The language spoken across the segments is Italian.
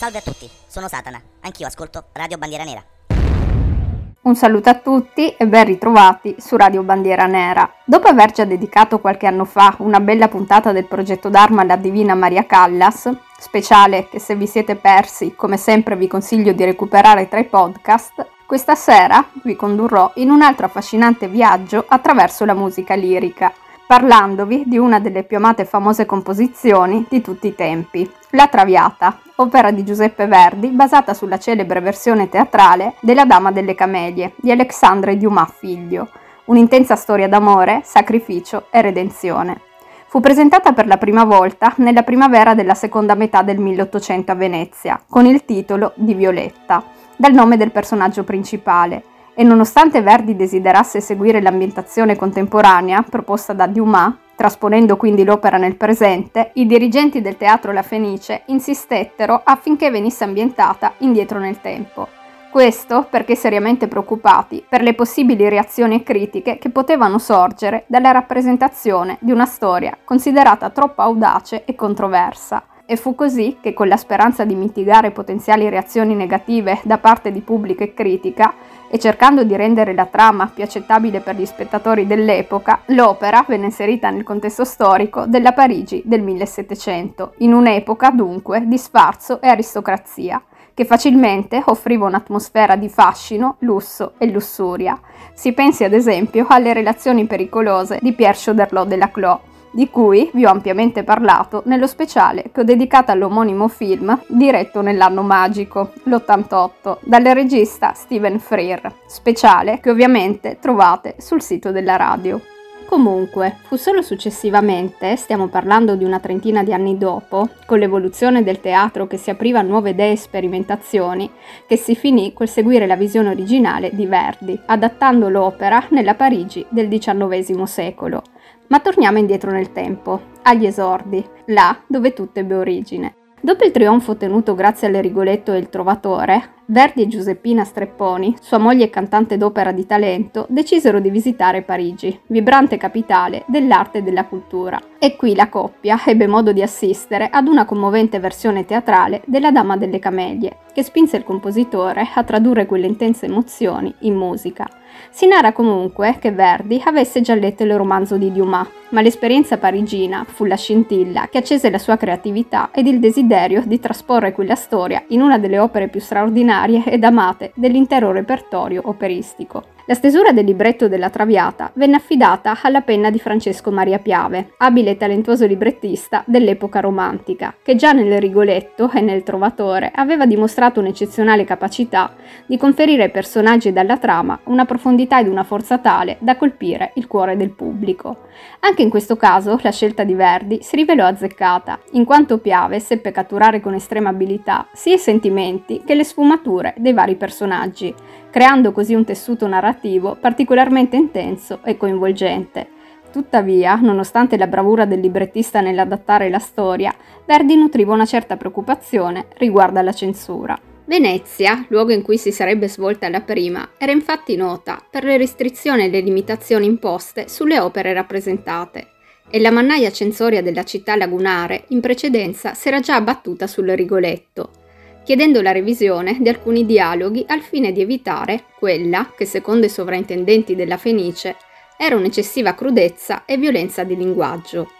Salve a tutti, sono Satana, anch'io ascolto Radio Bandiera Nera. Un saluto a tutti e ben ritrovati su Radio Bandiera Nera. Dopo aver già dedicato qualche anno fa una bella puntata del progetto Dharma alla Divina Maria Callas, speciale che se vi siete persi, come sempre vi consiglio di recuperare tra i podcast, questa sera vi condurrò in un altro affascinante viaggio attraverso la musica lirica parlandovi di una delle più amate e famose composizioni di tutti i tempi, La Traviata, opera di Giuseppe Verdi basata sulla celebre versione teatrale della Dama delle Camelie di Alexandre Dumas figlio, un'intensa storia d'amore, sacrificio e redenzione. Fu presentata per la prima volta nella primavera della seconda metà del 1800 a Venezia, con il titolo di Violetta, dal nome del personaggio principale, e nonostante Verdi desiderasse seguire l'ambientazione contemporanea proposta da Dumas, trasponendo quindi l'opera nel presente, i dirigenti del teatro La Fenice insistettero affinché venisse ambientata indietro nel tempo. Questo perché seriamente preoccupati per le possibili reazioni critiche che potevano sorgere dalla rappresentazione di una storia considerata troppo audace e controversa. E fu così che, con la speranza di mitigare potenziali reazioni negative da parte di pubblico e critica, e cercando di rendere la trama più accettabile per gli spettatori dell'epoca, l'opera venne inserita nel contesto storico della Parigi del 1700, in un'epoca dunque di sfarzo e aristocrazia, che facilmente offriva un'atmosfera di fascino, lusso e lussuria. Si pensi ad esempio alle relazioni pericolose di Pierre Choderlos de la Clos, di cui vi ho ampiamente parlato nello speciale che ho dedicato all'omonimo film diretto nell'anno magico, l'88, dal regista Steven Freer, speciale che ovviamente trovate sul sito della radio. Comunque, fu solo successivamente, stiamo parlando di una trentina di anni dopo, con l'evoluzione del teatro che si apriva a nuove idee e sperimentazioni, che si finì col seguire la visione originale di Verdi, adattando l'opera nella Parigi del XIX secolo. Ma torniamo indietro nel tempo, agli esordi, là dove tutto ebbe origine. Dopo il trionfo ottenuto grazie alle Rigoletto e il Trovatore, Verdi e Giuseppina Strepponi, sua moglie e cantante d'opera di talento, decisero di visitare Parigi, vibrante capitale dell'arte e della cultura. E qui la coppia ebbe modo di assistere ad una commovente versione teatrale della Dama delle Camelie, che spinse il compositore a tradurre quelle intense emozioni in musica. Si narra comunque che Verdi avesse già letto il romanzo di Dumas, ma l'esperienza parigina fu la scintilla che accese la sua creatività ed il desiderio di trasporre quella storia in una delle opere più straordinarie ed amate dell'intero repertorio operistico. La stesura del libretto della Traviata venne affidata alla penna di Francesco Maria Piave, abile e talentuoso librettista dell'epoca romantica, che già nel Rigoletto e nel Trovatore aveva dimostrato un'eccezionale capacità di conferire ai personaggi dalla trama una profondità ed una forza tale da colpire il cuore del pubblico. Anche in questo caso la scelta di Verdi si rivelò azzeccata, in quanto Piave seppe catturare con estrema abilità sia i sentimenti che le sfumature dei vari personaggi, creando così un tessuto narrativo particolarmente intenso e coinvolgente. Tuttavia, nonostante la bravura del librettista nell'adattare la storia, Verdi nutriva una certa preoccupazione riguardo alla censura. Venezia, luogo in cui si sarebbe svolta la prima, era infatti nota per le restrizioni e le limitazioni imposte sulle opere rappresentate, e la mannaia censoria della città lagunare in precedenza si era già abbattuta sul Rigoletto, chiedendo la revisione di alcuni dialoghi al fine di evitare quella che, secondo i sovrintendenti della Fenice, era un'eccessiva crudezza e violenza di linguaggio.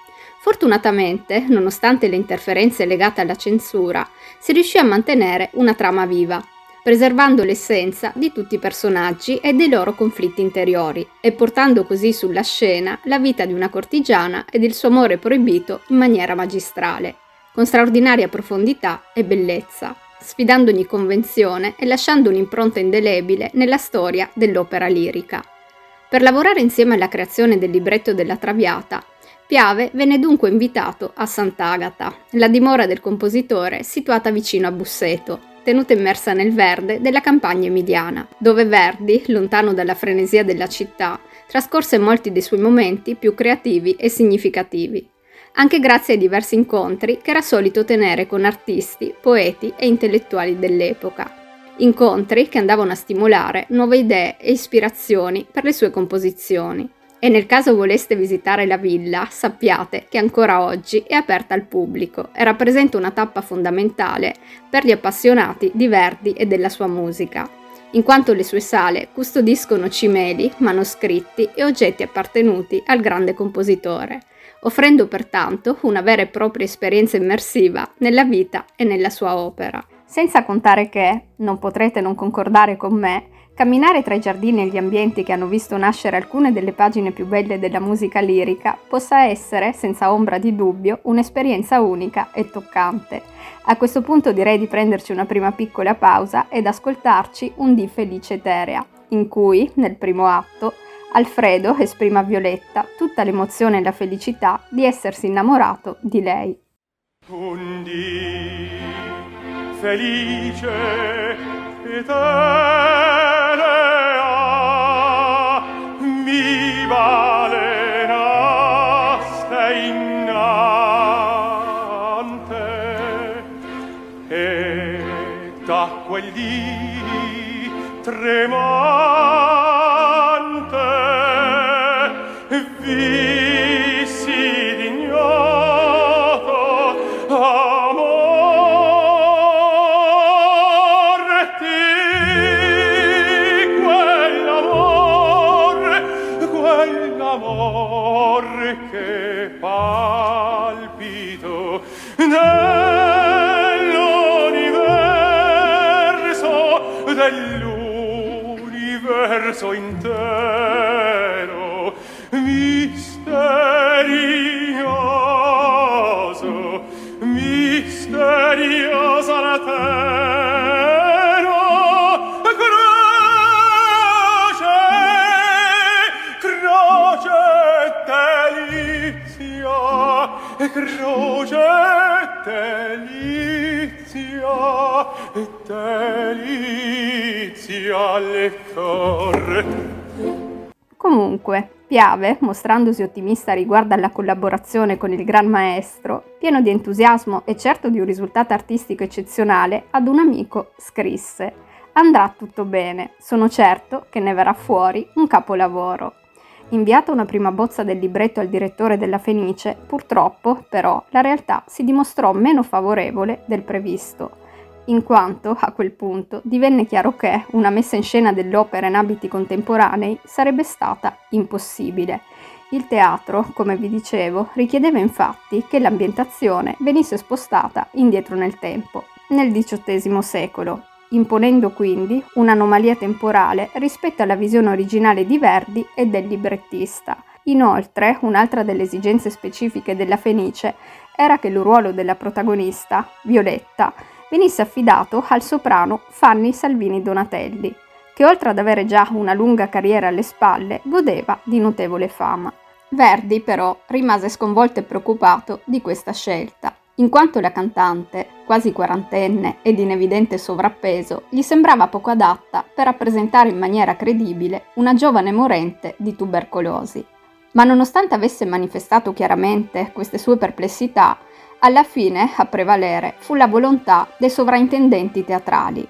Fortunatamente, nonostante le interferenze legate alla censura, si riuscì a mantenere una trama viva, preservando l'essenza di tutti i personaggi e dei loro conflitti interiori, e portando così sulla scena la vita di una cortigiana ed il suo amore proibito in maniera magistrale, con straordinaria profondità e bellezza sfidando ogni convenzione e lasciando un'impronta indelebile nella storia dell'opera lirica. Per lavorare insieme alla creazione del libretto della Traviata, Piave venne dunque invitato a Sant'Agata, la dimora del compositore situata vicino a Busseto, tenuta immersa nel verde della campagna emidiana, dove Verdi, lontano dalla frenesia della città, trascorse molti dei suoi momenti più creativi e significativi anche grazie ai diversi incontri che era solito tenere con artisti, poeti e intellettuali dell'epoca. Incontri che andavano a stimolare nuove idee e ispirazioni per le sue composizioni. E nel caso voleste visitare la villa, sappiate che ancora oggi è aperta al pubblico e rappresenta una tappa fondamentale per gli appassionati di Verdi e della sua musica, in quanto le sue sale custodiscono cimeli, manoscritti e oggetti appartenuti al grande compositore, offrendo pertanto una vera e propria esperienza immersiva nella vita e nella sua opera. Senza contare che, non potrete non concordare con me, Camminare tra i giardini e gli ambienti che hanno visto nascere alcune delle pagine più belle della musica lirica possa essere, senza ombra di dubbio, un'esperienza unica e toccante. A questo punto direi di prenderci una prima piccola pausa ed ascoltarci un Di Felice Eterea, in cui, nel primo atto, Alfredo esprime a Violetta tutta l'emozione e la felicità di essersi innamorato di lei. Un dì felice eterea quel Shema croce delizia delizia le corre. Comunque, Piave, mostrandosi ottimista riguardo alla collaborazione con il Gran Maestro, pieno di entusiasmo e certo di un risultato artistico eccezionale, ad un amico scrisse: Andrà tutto bene, sono certo che ne verrà fuori un capolavoro. Inviata una prima bozza del libretto al direttore della Fenice, purtroppo, però, la realtà si dimostrò meno favorevole del previsto, in quanto, a quel punto, divenne chiaro che una messa in scena dell'opera in abiti contemporanei sarebbe stata impossibile. Il teatro, come vi dicevo, richiedeva infatti che l'ambientazione venisse spostata indietro nel tempo, nel XVIII secolo, imponendo quindi un'anomalia temporale rispetto alla visione originale di Verdi e del librettista. Inoltre, un'altra delle esigenze specifiche della Fenice era che il ruolo della protagonista, Violetta, venisse affidato al soprano Fanny Salvini Donatelli, che oltre ad avere già una lunga carriera alle spalle, godeva di notevole fama. Verdi però rimase sconvolto e preoccupato di questa scelta in quanto la cantante, quasi quarantenne ed in evidente sovrappeso, gli sembrava poco adatta per rappresentare in maniera credibile una giovane morente di tubercolosi. Ma nonostante avesse manifestato chiaramente queste sue perplessità, alla fine a prevalere fu la volontà dei sovraintendenti teatrali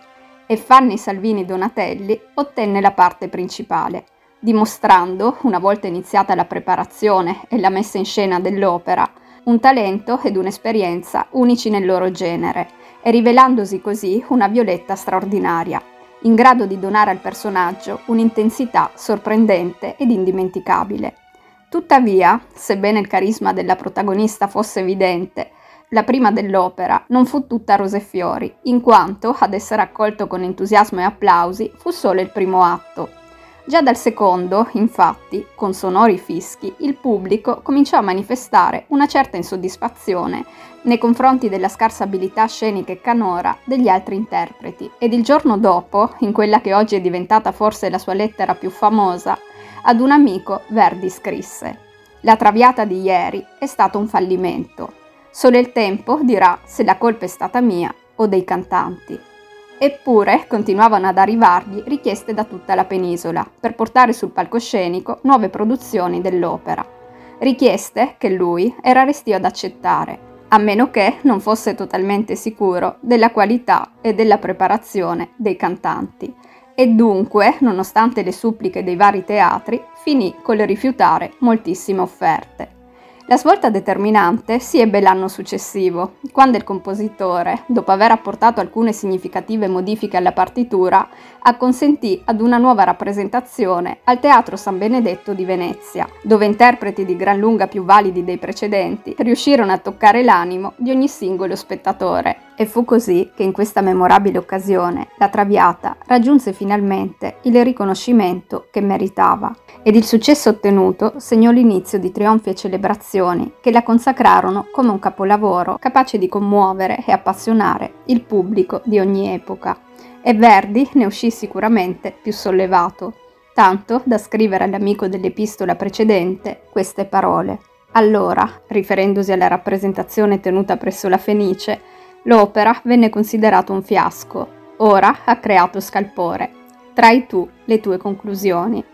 e Fanny Salvini Donatelli ottenne la parte principale, dimostrando, una volta iniziata la preparazione e la messa in scena dell'opera, un talento ed un'esperienza unici nel loro genere e rivelandosi così una Violetta straordinaria, in grado di donare al personaggio un'intensità sorprendente ed indimenticabile. Tuttavia, sebbene il carisma della protagonista fosse evidente, la prima dell'opera non fu tutta rose e fiori, in quanto, ad essere accolto con entusiasmo e applausi, fu solo il primo atto, Già dal secondo, infatti, con sonori fischi, il pubblico cominciò a manifestare una certa insoddisfazione nei confronti della scarsa abilità scenica e canora degli altri interpreti ed il giorno dopo, in quella che oggi è diventata forse la sua lettera più famosa, ad un amico Verdi scrisse La traviata di ieri è stato un fallimento. Solo il tempo dirà se la colpa è stata mia o dei cantanti. Eppure continuavano ad arrivargli richieste da tutta la penisola per portare sul palcoscenico nuove produzioni dell'opera. Richieste che lui era restio ad accettare, a meno che non fosse totalmente sicuro della qualità e della preparazione dei cantanti. e dunque, nonostante le suppliche dei vari teatri, finì col rifiutare moltissime offerte. La svolta determinante si ebbe l'anno successivo, quando il compositore, dopo aver apportato alcune significative modifiche alla partitura, acconsentì ad una nuova rappresentazione al Teatro San Benedetto di Venezia, dove interpreti di gran lunga più validi dei precedenti riuscirono a toccare l'animo di ogni singolo spettatore. E fu così che in questa memorabile occasione la Traviata raggiunse finalmente il riconoscimento che meritava ed il successo ottenuto segnò l'inizio di trionfi e celebrazioni che la consacrarono come un capolavoro capace di commuovere e appassionare il pubblico di ogni epoca. E Verdi ne uscì sicuramente più sollevato, tanto da scrivere all'amico dell'epistola precedente queste parole. Allora, riferendosi alla rappresentazione tenuta presso la Fenice, l'opera venne considerata un fiasco, ora ha creato scalpore. Trai tu le tue conclusioni.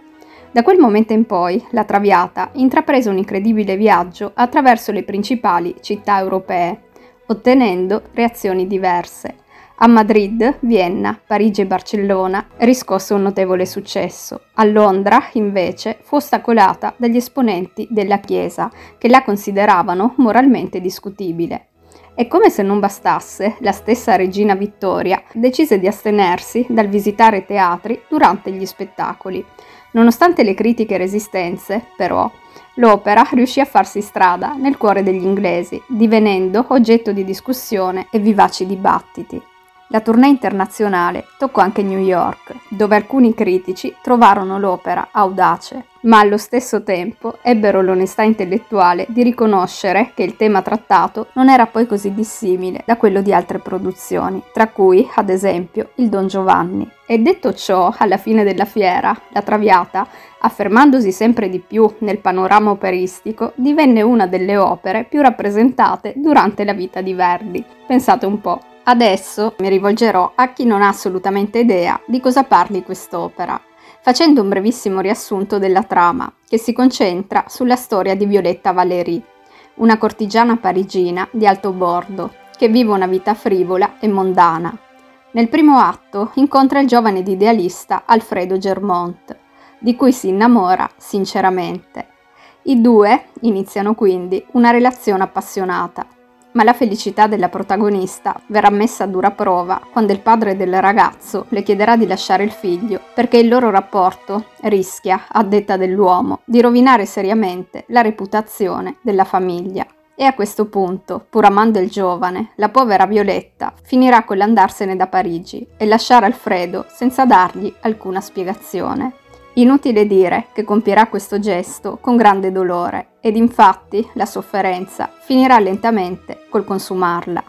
Da quel momento in poi la Traviata intraprese un incredibile viaggio attraverso le principali città europee, ottenendo reazioni diverse. A Madrid, Vienna, Parigi e Barcellona riscosse un notevole successo. A Londra, invece, fu ostacolata dagli esponenti della Chiesa, che la consideravano moralmente discutibile. E come se non bastasse, la stessa regina Vittoria decise di astenersi dal visitare teatri durante gli spettacoli. Nonostante le critiche resistenze, però, l'opera riuscì a farsi strada nel cuore degli inglesi, divenendo oggetto di discussione e vivaci dibattiti. La tournée internazionale toccò anche New York, dove alcuni critici trovarono l'opera audace, ma allo stesso tempo ebbero l'onestà intellettuale di riconoscere che il tema trattato non era poi così dissimile da quello di altre produzioni, tra cui, ad esempio, il Don Giovanni. E detto ciò, alla fine della fiera, la Traviata, affermandosi sempre di più nel panorama operistico, divenne una delle opere più rappresentate durante la vita di Verdi. Pensate un po'. Adesso mi rivolgerò a chi non ha assolutamente idea di cosa parli quest'opera, facendo un brevissimo riassunto della trama, che si concentra sulla storia di Violetta Valéry, una cortigiana parigina di alto bordo, che vive una vita frivola e mondana. Nel primo atto incontra il giovane ed idealista Alfredo Germont, di cui si innamora sinceramente. I due iniziano quindi una relazione appassionata, ma la felicità della protagonista verrà messa a dura prova quando il padre del ragazzo le chiederà di lasciare il figlio perché il loro rapporto rischia, a detta dell'uomo, di rovinare seriamente la reputazione della famiglia. E a questo punto, pur amando il giovane, la povera Violetta finirà con l'andarsene da Parigi e lasciare Alfredo senza dargli alcuna spiegazione. Inutile dire che compierà questo gesto con grande dolore ed infatti la sofferenza finirà lentamente col consumarla.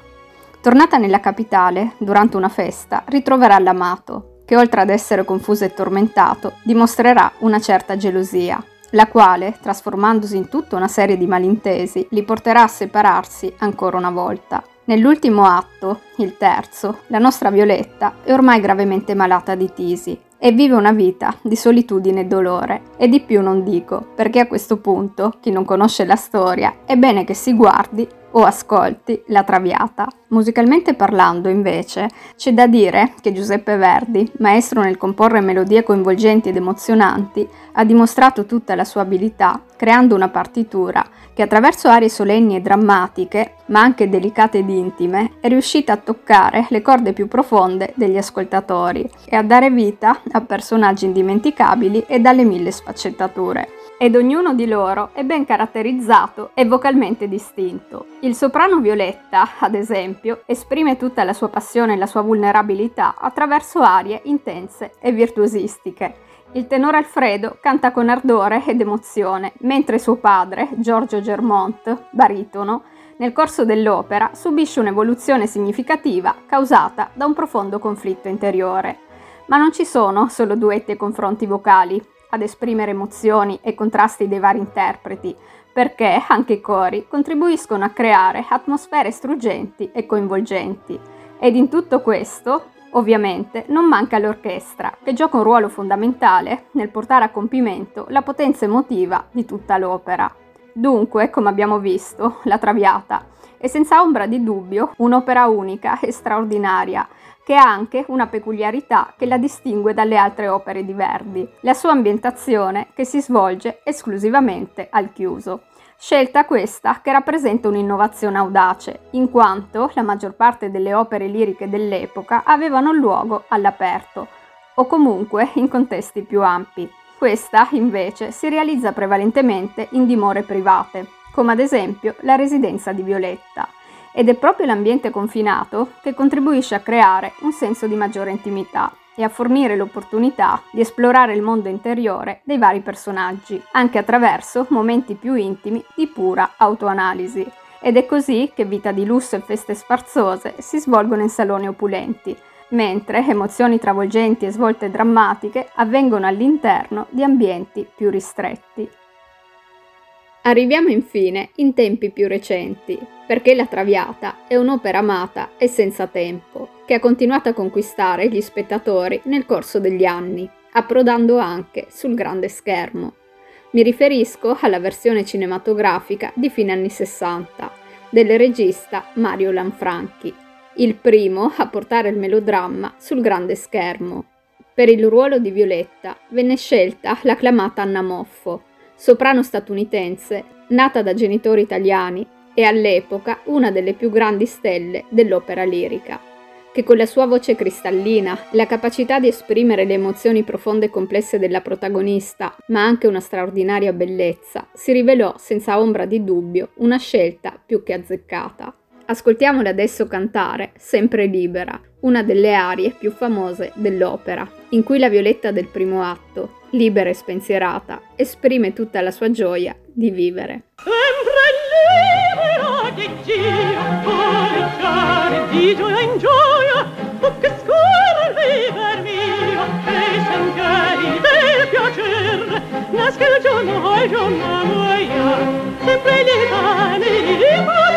Tornata nella capitale, durante una festa, ritroverà l'amato, che oltre ad essere confuso e tormentato, dimostrerà una certa gelosia, la quale, trasformandosi in tutta una serie di malintesi, li porterà a separarsi ancora una volta. Nell'ultimo atto, il terzo, la nostra Violetta è ormai gravemente malata di tisi e vive una vita di solitudine e dolore. E di più non dico, perché a questo punto, chi non conosce la storia, è bene che si guardi o ascolti La Traviata. Musicalmente parlando, invece, c'è da dire che Giuseppe Verdi, maestro nel comporre melodie coinvolgenti ed emozionanti, ha dimostrato tutta la sua abilità creando una partitura che attraverso arie solenni e drammatiche, ma anche delicate ed intime, è riuscita a toccare le corde più profonde degli ascoltatori e a dare vita a personaggi indimenticabili e dalle mille sfaccettature ed ognuno di loro è ben caratterizzato e vocalmente distinto. Il soprano Violetta, ad esempio, esprime tutta la sua passione e la sua vulnerabilità attraverso arie intense e virtuosistiche. Il tenore Alfredo canta con ardore ed emozione, mentre suo padre, Giorgio Germont, baritono, nel corso dell'opera subisce un'evoluzione significativa causata da un profondo conflitto interiore. Ma non ci sono solo duetti e confronti vocali, ad esprimere emozioni e contrasti dei vari interpreti, perché anche i cori contribuiscono a creare atmosfere struggenti e coinvolgenti. Ed in tutto questo, ovviamente, non manca l'orchestra, che gioca un ruolo fondamentale nel portare a compimento la potenza emotiva di tutta l'opera. Dunque, come abbiamo visto, La Traviata è senza ombra di dubbio un'opera unica e straordinaria, che ha anche una peculiarità che la distingue dalle altre opere di Verdi, la sua ambientazione che si svolge esclusivamente al chiuso. Scelta questa che rappresenta un'innovazione audace, in quanto la maggior parte delle opere liriche dell'epoca avevano luogo all'aperto, o comunque in contesti più ampi. Questa, invece, si realizza prevalentemente in dimore private, come ad esempio la residenza di Violetta, ed è proprio l'ambiente confinato che contribuisce a creare un senso di maggiore intimità e a fornire l'opportunità di esplorare il mondo interiore dei vari personaggi, anche attraverso momenti più intimi di pura autoanalisi. Ed è così che vita di lusso e feste sfarzose si svolgono in saloni opulenti, mentre emozioni travolgenti e svolte drammatiche avvengono all'interno di ambienti più ristretti. Arriviamo infine in tempi più recenti, perché La Traviata è un'opera amata e senza tempo, che ha continuato a conquistare gli spettatori nel corso degli anni, approdando anche sul grande schermo. Mi riferisco alla versione cinematografica di fine anni 60 del regista Mario Lanfranchi, il primo a portare il melodramma sul grande schermo. Per il ruolo di Violetta venne scelta l'acclamata Anna Moffo, soprano statunitense, nata da genitori italiani e all'epoca una delle più grandi stelle dell'opera lirica, che con la sua voce cristallina, la capacità di esprimere le emozioni profonde e complesse della protagonista, ma anche una straordinaria bellezza, si rivelò senza ombra di dubbio una scelta più che azzeccata. Ascoltiamola adesso cantare, sempre libera, una delle arie più famose dell'opera, in cui la Violetta del primo atto, libera e spensierata, esprime tutta la sua gioia di vivere. Sempre libera che gira, correggiare di gioia in gioia, tu che scorre liber mio, e sentieri del piacer, nasce il giorno al giorno muoia, sempre lieta, libera,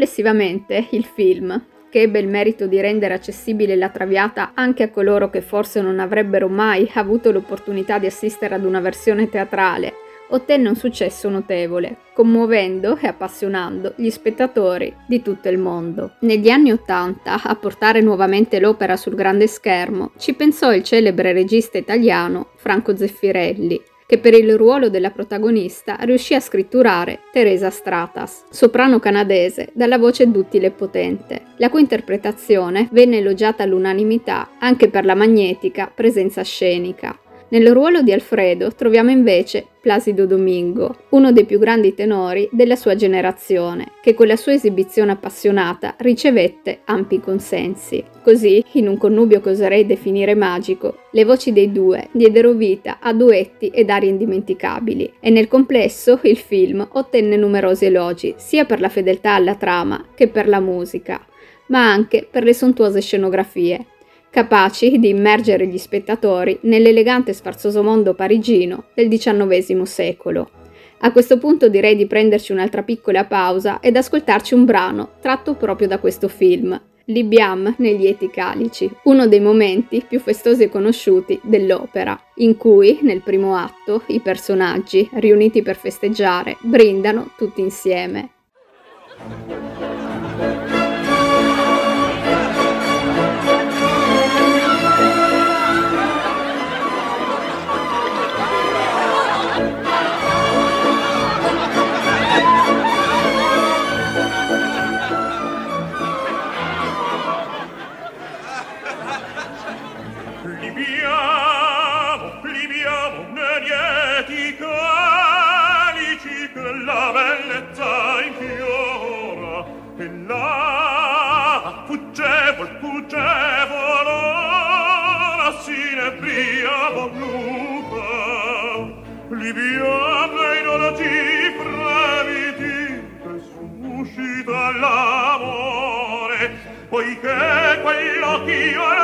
Complessivamente, il film, che ebbe il merito di rendere accessibile la Traviata anche a coloro che forse non avrebbero mai avuto l'opportunità di assistere ad una versione teatrale, ottenne un successo notevole, commuovendo e appassionando gli spettatori di tutto il mondo. Negli anni Ottanta, a portare nuovamente l'opera sul grande schermo, ci pensò il celebre regista italiano Franco Zeffirelli, che per il ruolo della protagonista riuscì a scritturare Teresa Stratas, soprano canadese dalla voce duttile e potente, la cui interpretazione venne elogiata all'unanimità anche per la magnetica presenza scenica. Nel ruolo di Alfredo troviamo invece Placido Domingo, uno dei più grandi tenori della sua generazione, che con la sua esibizione appassionata ricevette ampi consensi. Così, in un connubio che oserei definire magico, le voci dei due diedero vita a duetti ed arie indimenticabili e nel complesso il film ottenne numerosi elogi sia per la fedeltà alla trama che per la musica, ma anche per le sontuose scenografie capaci di immergere gli spettatori nell'elegante e sfarzoso mondo parigino del XIX secolo. A questo punto direi di prenderci un'altra piccola pausa ed ascoltarci un brano tratto proprio da questo film, Libiam negli Eti Calici, uno dei momenti più festosi e conosciuti dell'opera, in cui, nel primo atto, i personaggi, riuniti per festeggiare, brindano tutti insieme. liviana in ora ci fremiti che suscita l'amore poiché quell'occhio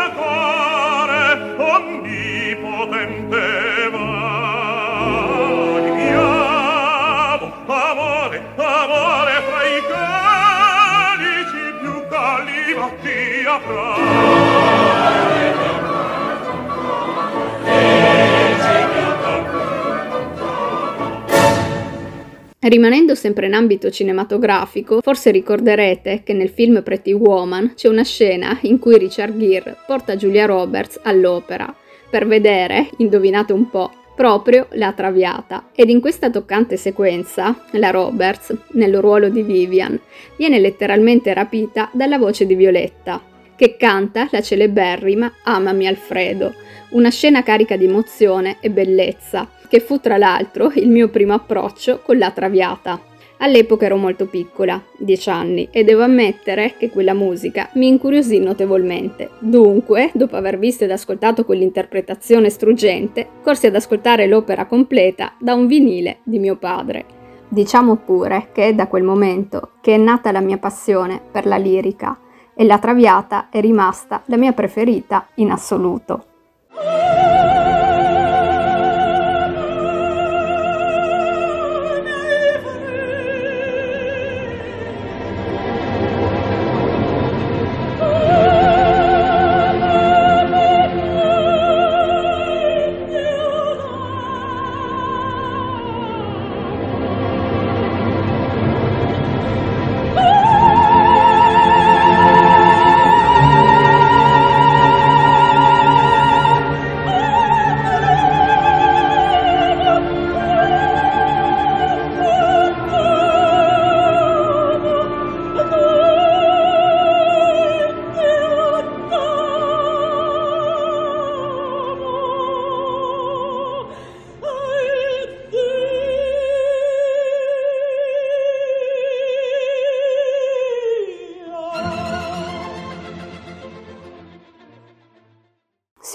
Rimanendo sempre in ambito cinematografico, forse ricorderete che nel film Pretty Woman c'è una scena in cui Richard Gere porta Julia Roberts all'opera per vedere, indovinate un po', proprio La Traviata. Ed in questa toccante sequenza, la Roberts, nel ruolo di Vivian, viene letteralmente rapita dalla voce di Violetta, che canta la celeberrima Amami Alfredo, una scena carica di emozione e bellezza, che fu tra l'altro il mio primo approccio con la Traviata. All'epoca ero molto piccola, 10 anni, e devo ammettere che quella musica mi incuriosì notevolmente. Dunque, dopo aver visto ed ascoltato quell'interpretazione struggente, corsi ad ascoltare l'opera completa da un vinile di mio padre. Diciamo pure che è da quel momento che è nata la mia passione per la lirica e la Traviata è rimasta la mia preferita in assoluto. 啊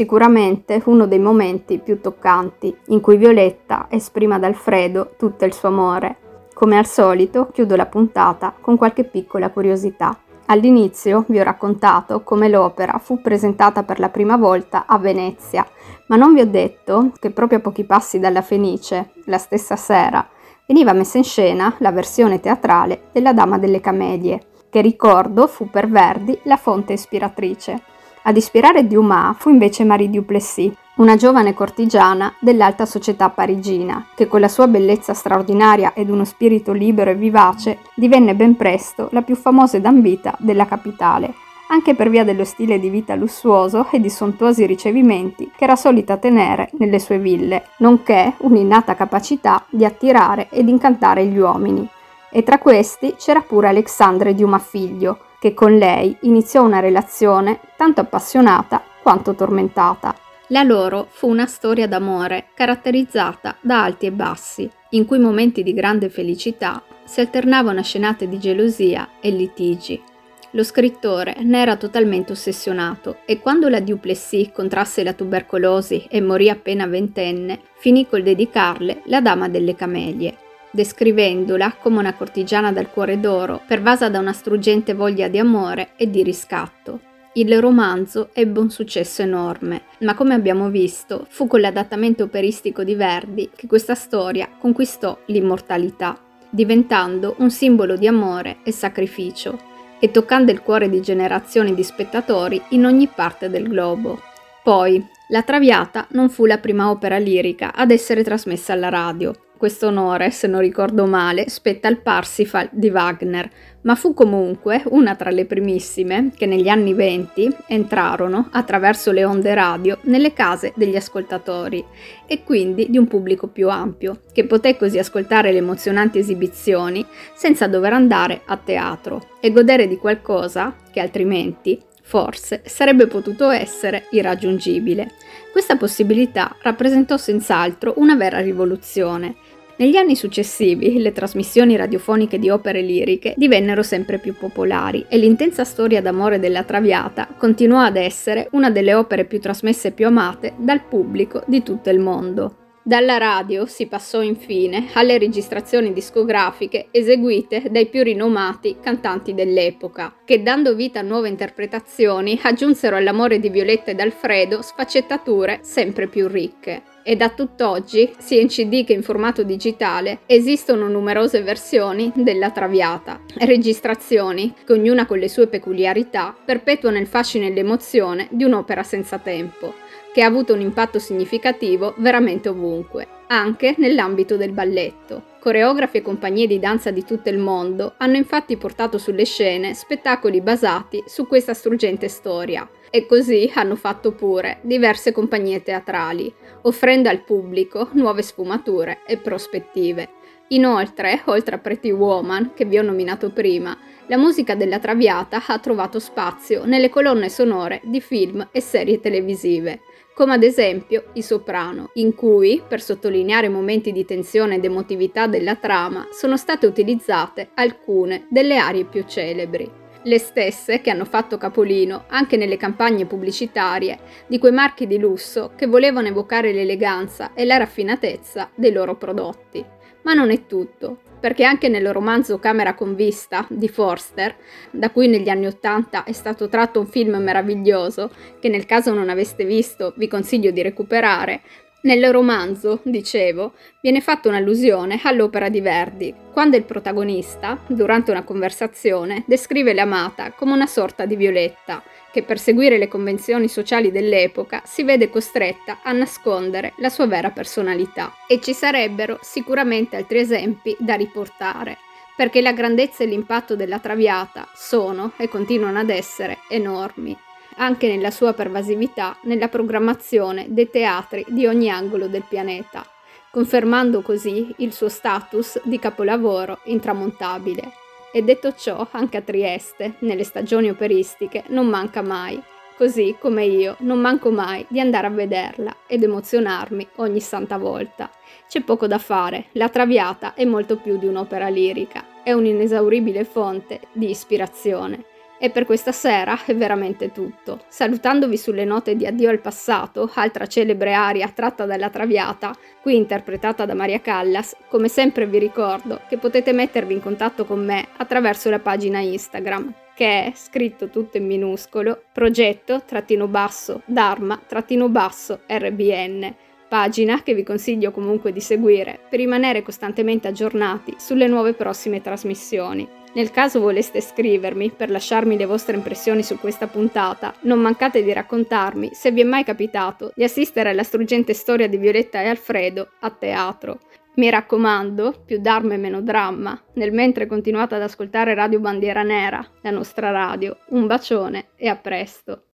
Sicuramente uno dei momenti più toccanti in cui Violetta esprime ad Alfredo tutto il suo amore. Come al solito chiudo la puntata con qualche piccola curiosità. All'inizio vi ho raccontato come l'opera fu presentata per la prima volta a Venezia, ma non vi ho detto che proprio a pochi passi dalla Fenice, la stessa sera, veniva messa in scena la versione teatrale della Dama delle Camedie, che ricordo fu per Verdi la fonte ispiratrice. Ad ispirare Dumas fu invece Marie Duplessis, una giovane cortigiana dell'alta società parigina, che con la sua bellezza straordinaria ed uno spirito libero e vivace divenne ben presto la più famosa ed ambita della capitale, anche per via dello stile di vita lussuoso e di sontuosi ricevimenti che era solita tenere nelle sue ville, nonché un'innata capacità di attirare ed incantare gli uomini. E tra questi c'era pure Alexandre Dumas figlio, che con lei iniziò una relazione tanto appassionata quanto tormentata. La loro fu una storia d'amore caratterizzata da alti e bassi, in cui momenti di grande felicità si alternavano a scenate di gelosia e litigi. Lo scrittore ne era totalmente ossessionato e quando la Duplessis contrasse la tubercolosi e morì appena ventenne, finì col dedicarle La Dama delle Camelie, descrivendola come una cortigiana dal cuore d'oro, pervasa da una struggente voglia di amore e di riscatto. Il romanzo ebbe un successo enorme, ma come abbiamo visto, fu con l'adattamento operistico di Verdi che questa storia conquistò l'immortalità, diventando un simbolo di amore e sacrificio, e toccando il cuore di generazioni di spettatori in ogni parte del globo. Poi, La Traviata non fu la prima opera lirica ad essere trasmessa alla radio, questo onore, se non ricordo male, spetta al Parsifal di Wagner, ma fu comunque una tra le primissime che negli anni venti entrarono attraverso le onde radio nelle case degli ascoltatori e quindi di un pubblico più ampio, che poté così ascoltare le emozionanti esibizioni senza dover andare a teatro e godere di qualcosa che altrimenti forse sarebbe potuto essere irraggiungibile. Questa possibilità rappresentò senz'altro una vera rivoluzione negli anni successivi le trasmissioni radiofoniche di opere liriche divennero sempre più popolari e l'intensa storia d'amore della Traviata continuò ad essere una delle opere più trasmesse e più amate dal pubblico di tutto il mondo. Dalla radio si passò infine alle registrazioni discografiche eseguite dai più rinomati cantanti dell'epoca, che dando vita a nuove interpretazioni aggiunsero all'amore di Violetta ed Alfredo sfaccettature sempre più ricche. E da tutt'oggi, sia in CD che in formato digitale, esistono numerose versioni della Traviata, registrazioni che ognuna con le sue peculiarità perpetuano il fascino e l'emozione di un'opera senza tempo che ha avuto un impatto significativo veramente ovunque, anche nell'ambito del balletto. Coreografi e compagnie di danza di tutto il mondo hanno infatti portato sulle scene spettacoli basati su questa struggente storia, e così hanno fatto pure diverse compagnie teatrali, offrendo al pubblico nuove sfumature e prospettive. Inoltre, oltre a Pretty Woman, che vi ho nominato prima, la musica della Traviata ha trovato spazio nelle colonne sonore di film e serie televisive, come ad esempio I Soprano, in cui, per sottolineare momenti di tensione ed emotività della trama, sono state utilizzate alcune delle arie più celebri. Le stesse che hanno fatto capolino anche nelle campagne pubblicitarie di quei marchi di lusso che volevano evocare l'eleganza e la raffinatezza dei loro prodotti. Ma non è tutto perché anche nel romanzo Camera con vista di Forster, da cui negli anni Ottanta è stato tratto un film meraviglioso, che nel caso non aveste visto vi consiglio di recuperare, nel romanzo, dicevo, viene fatta un'allusione all'opera di Verdi, quando il protagonista, durante una conversazione, descrive l'amata come una sorta di violetta, che per seguire le convenzioni sociali dell'epoca si vede costretta a nascondere la sua vera personalità. E ci sarebbero sicuramente altri esempi da riportare, perché la grandezza e l'impatto della Traviata sono e continuano ad essere enormi, anche nella sua pervasività nella programmazione dei teatri di ogni angolo del pianeta, confermando così il suo status di capolavoro intramontabile. E detto ciò, anche a Trieste, nelle stagioni operistiche, non manca mai, così come io non manco mai di andare a vederla ed emozionarmi ogni santa volta. C'è poco da fare, la Traviata è molto più di un'opera lirica, è un'inesauribile fonte di ispirazione. E per questa sera è veramente tutto. Salutandovi sulle note di Addio al passato, altra celebre aria tratta dalla Traviata, qui interpretata da Maria Callas, come sempre vi ricordo che potete mettervi in contatto con me attraverso la pagina Instagram, che è scritto tutto in minuscolo, progetto trattino basso Dharma trattino basso RBN pagina che vi consiglio comunque di seguire per rimanere costantemente aggiornati sulle nuove prossime trasmissioni. Nel caso voleste scrivermi per lasciarmi le vostre impressioni su questa puntata, non mancate di raccontarmi se vi è mai capitato di assistere alla struggente storia di Violetta e Alfredo a teatro. Mi raccomando, più d'arme meno dramma. Nel mentre continuate ad ascoltare Radio Bandiera Nera, la nostra radio. Un bacione e a presto.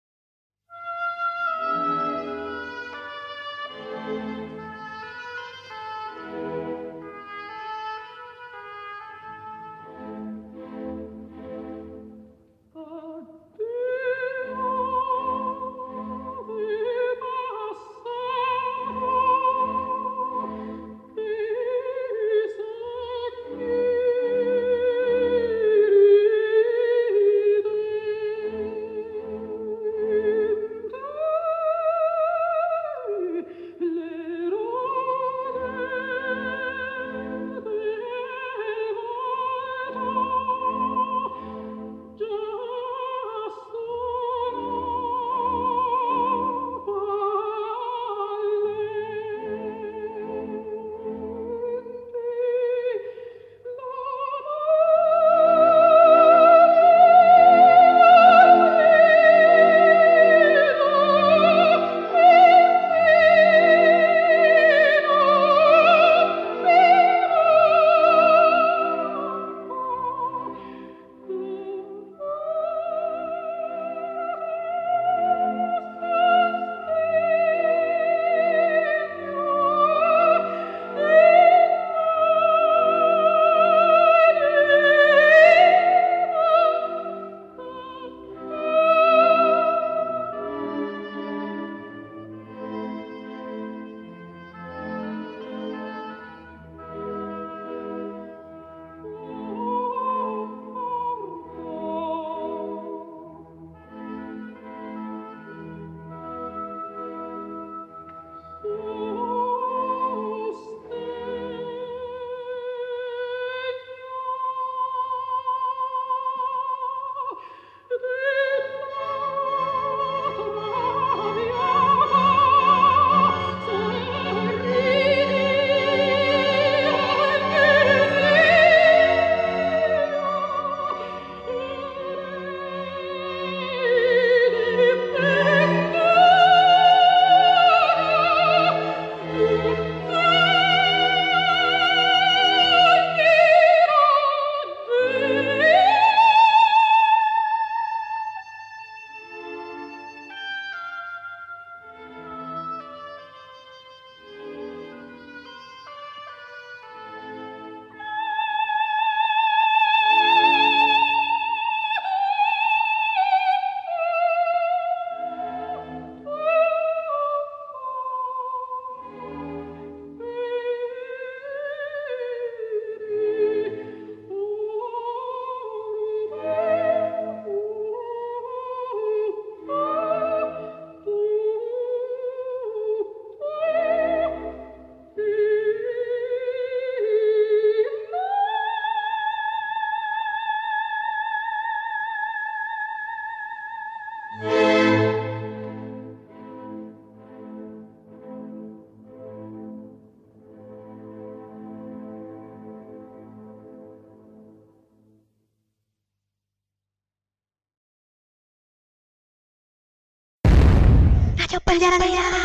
Radio Bandiera Nera.